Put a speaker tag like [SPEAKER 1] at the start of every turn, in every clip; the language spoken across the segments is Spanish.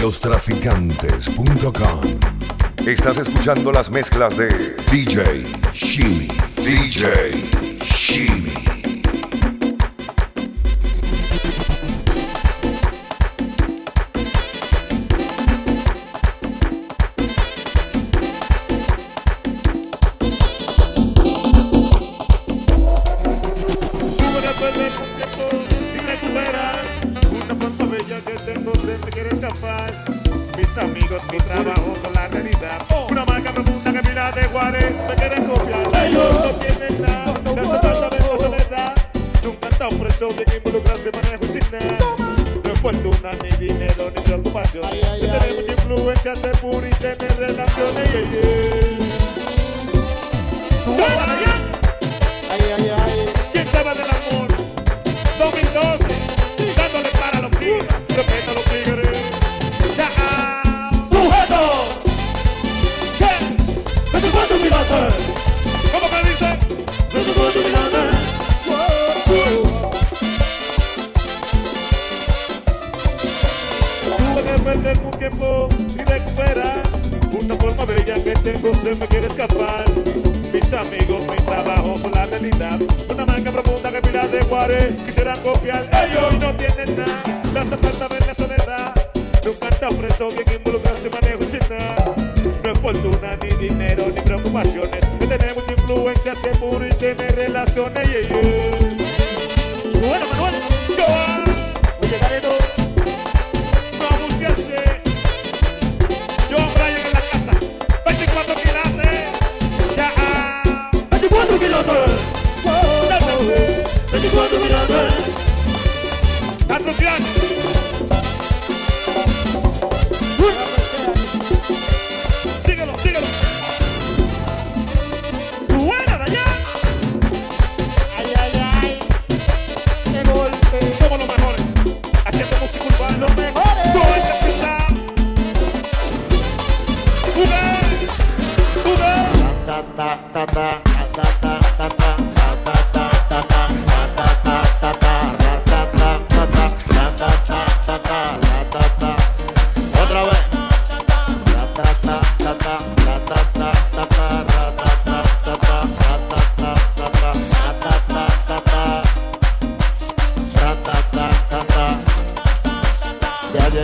[SPEAKER 1] lostraficantes.com. Estás escuchando las mezclas de DJ Shimmy. DJ
[SPEAKER 2] relaciones. Ay, ay, Yo ay, tenés mucha influencia, ser pura y tener relaciones. Yeah, yeah.
[SPEAKER 3] Ay, ay, ay.
[SPEAKER 2] ¿Quién sabe del amor? 2012, sí. dándole para los tigres, respeta a los tigres. Ya, ah. ¡Sujeto! ¿Qué? ¿Qué te cuento, mi tiempo y recuperar una forma bella que tengo se me quiere escapar. Mis amigos, mi trabajo con la realidad. Una manga profunda que pila de Juárez quisieran copiar. Ellos no tienen nada, las falta ver la soledad. Nunca está preso quien involucrarse manejo sin nada. No es fortuna, ni dinero, ni preocupaciones. Que tener mucha influencia, ser puro y tener relaciones. Yeah, yeah. 24 miradores. Carlos Gran. Síguelo, síguelo. Buena de allá. Ay, ay, ay. Qué
[SPEAKER 3] golpe.
[SPEAKER 2] Somos los mejores. Haciendo música urbana. Los mejores. No hay que pisar. Jugar. Jugar.
[SPEAKER 3] Ta, ta, ta, ta, ta, ta, ta.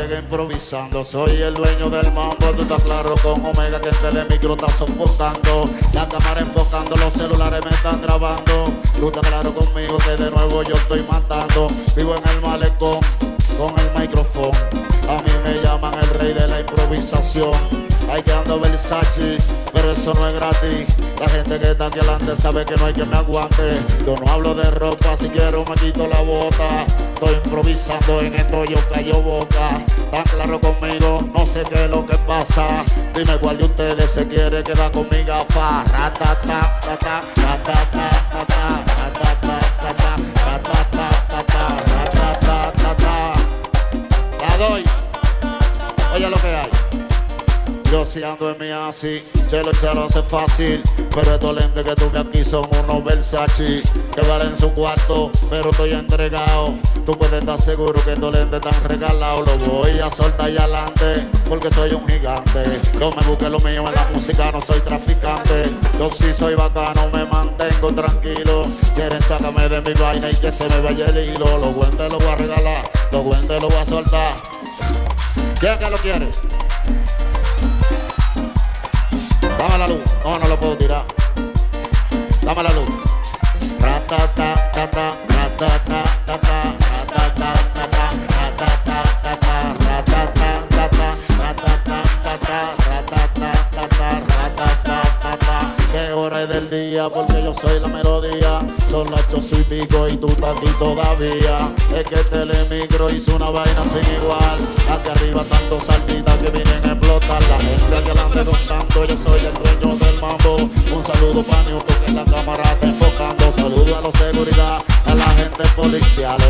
[SPEAKER 3] Shimmy. Soy el dueño del mambo, tú estás claro con Omega que este micro está sofocando. La cámara enfocando, los celulares me están grabando. Tú estás claro conmigo que de nuevo yo estoy matando. Vivo en el malecón con el micrófono. A mí me llaman el rey de la improvisación. Hay que ando Versace, pero eso no es gratis. La gente que está aquí adelante sabe que no hay quien me aguante. Yo no hablo de ropa, si quiero me quito la bota. Estoy improvisando en esto, yo callo boca. Tan claro conmigo, no sé qué es lo que pasa. Dime cuál de ustedes se quiere quedar con mi gafa. Ratata, tata, ratata, tata, ratata, si en mi así, chelo chelo hace fácil. Pero estos lentes que tuve aquí son unos Versace que valen su cuarto, pero estoy entregado. Tú puedes estar seguro que estos lentes están regalados. Lo voy a soltar y adelante, porque soy un gigante. Yo me busqué lo mío en la música, no soy traficante. Yo sí soy bacano, me mantengo tranquilo. Quieren sacarme de mi vaina y que se me vaya el hilo. Los guantes los voy a regalar, los guantes los voy a soltar. ¿Quién que lo quiere? Dame la luz. No, no lo puedo tirar. Dame la luz. ¿Qué hora es del día? Porque yo soy la melodía. Son las ocho y pico y tú estás aquí todavía. Es que Telemicro hizo una vaina sin igual. Aquí arriba tantos saltitas que vienen a explotar. La gente que de un santo, yo soy el dueño del mambo. Un saludo para Newton que la cámara está enfocando. Saludo a los seguridad, a la gente policiales.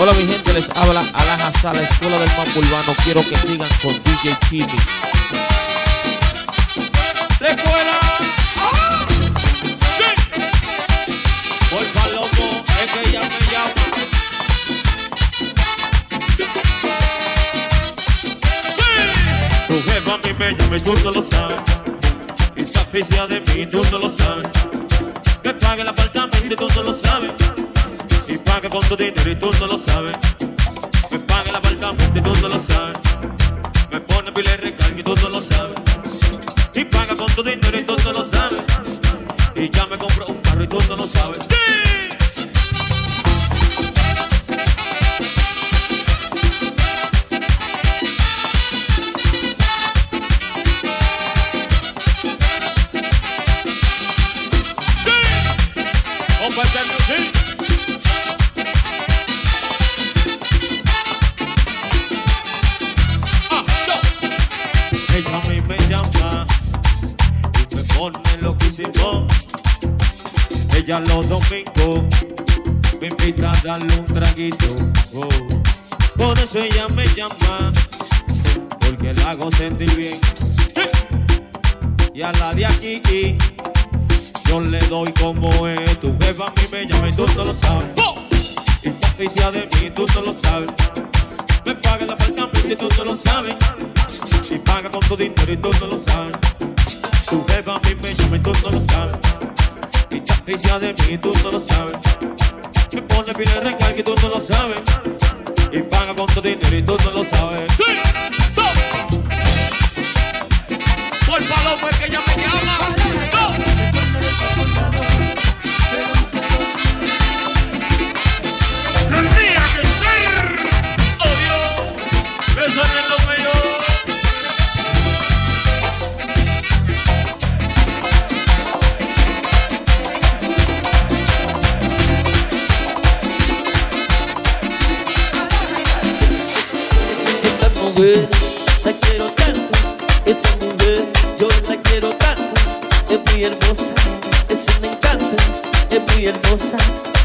[SPEAKER 4] Hola mi gente, les habla Alaja la Escuela del Mambo Urbano. Quiero que sigan con DJ Chimi. ¡La escuela! ¡Sí! Voy pa' loco, es que ella me llama. ¡Sí! Tu jefa a mí me llama y tú no lo sabes. Y está oficia de mí y tú no lo sabes. Que pague el apartamento y tú no lo sabes. Y pague con tu dinero y tú no lo sabes. Me pague el apartamento y tú no lo sabes. Me pone pile recarga y tú no lo sabes. Y paga con tu dinero y tú no lo sabes. Y ya me compró un carro y tú no lo sabes. ¡Sí! ¡Sí! Ella los domingos me invita a darle un traguito. Por eso ella me llama, porque la hago sentir bien. Y a la de aquí, yo le doy como es. Tu jefa a mí me llama y tú no lo sabes. Oficia de mí, tú no lo sabes. Me paga el apartamento y tú no lo sabes. Y paga con tu dinero y tú no lo sabes. Tu jefa a mí me llama y tú no lo sabes. Y oficia de mí tú no lo sabes. Me pone pile de recarga y tú no lo sabes. Y paga con tu dinero y tú no lo sabes. La quiero tanto, esa mujer yo la quiero tanto, es muy hermosa, es un encanto, es muy hermosa,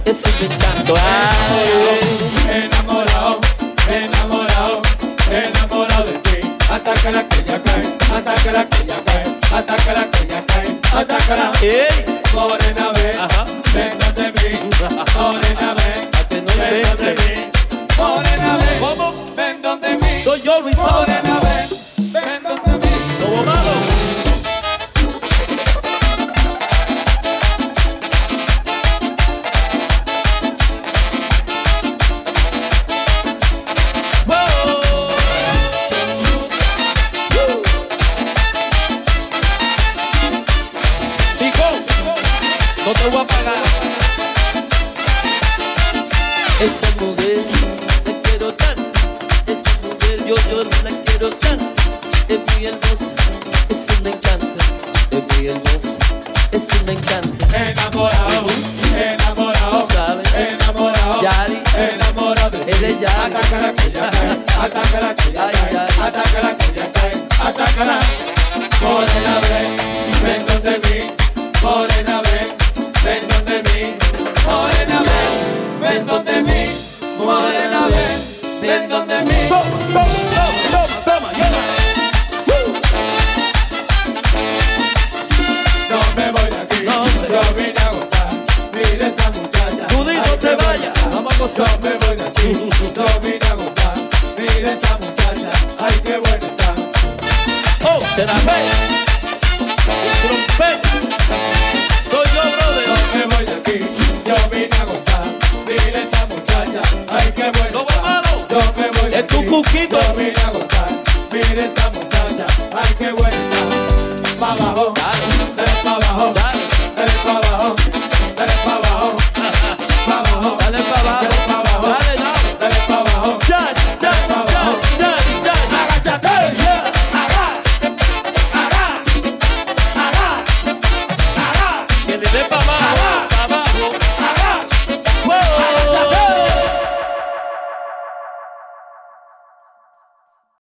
[SPEAKER 4] es un encanto.
[SPEAKER 5] Ay,
[SPEAKER 6] enamorado, enamorado, enamorado de ti. Atácala que ya cae, atácala que ya cae, atácala que ya cae, atácala.
[SPEAKER 5] ey,
[SPEAKER 6] Morena
[SPEAKER 4] yo yo la quiero tanto, es muy hermosa, es un encanto, es muy hermosa, es un encanto.
[SPEAKER 6] Enamorado, enamorado,
[SPEAKER 5] Tú sabes.
[SPEAKER 6] enamorado, Yari. enamorado de ti. Eres Yari. Atácala que ya cae, atácala que ya Ay, cae, Yari. atácala que ya cae, atácala. Morena ven, ven donde mí, morena ven, ven donde mí, morena ven, ven donde mí, morena ven, ven donde mí.
[SPEAKER 5] Te la ve. Trompeta. Soy yo, brother. No
[SPEAKER 6] me voy de aquí, yo vine a gozar, mira esta muchacha, ay qué está.
[SPEAKER 5] malo.
[SPEAKER 6] Yo me voy de Es tu
[SPEAKER 5] cuquito.
[SPEAKER 6] yo vine a gozar, mira esta muchacha, ay qué buena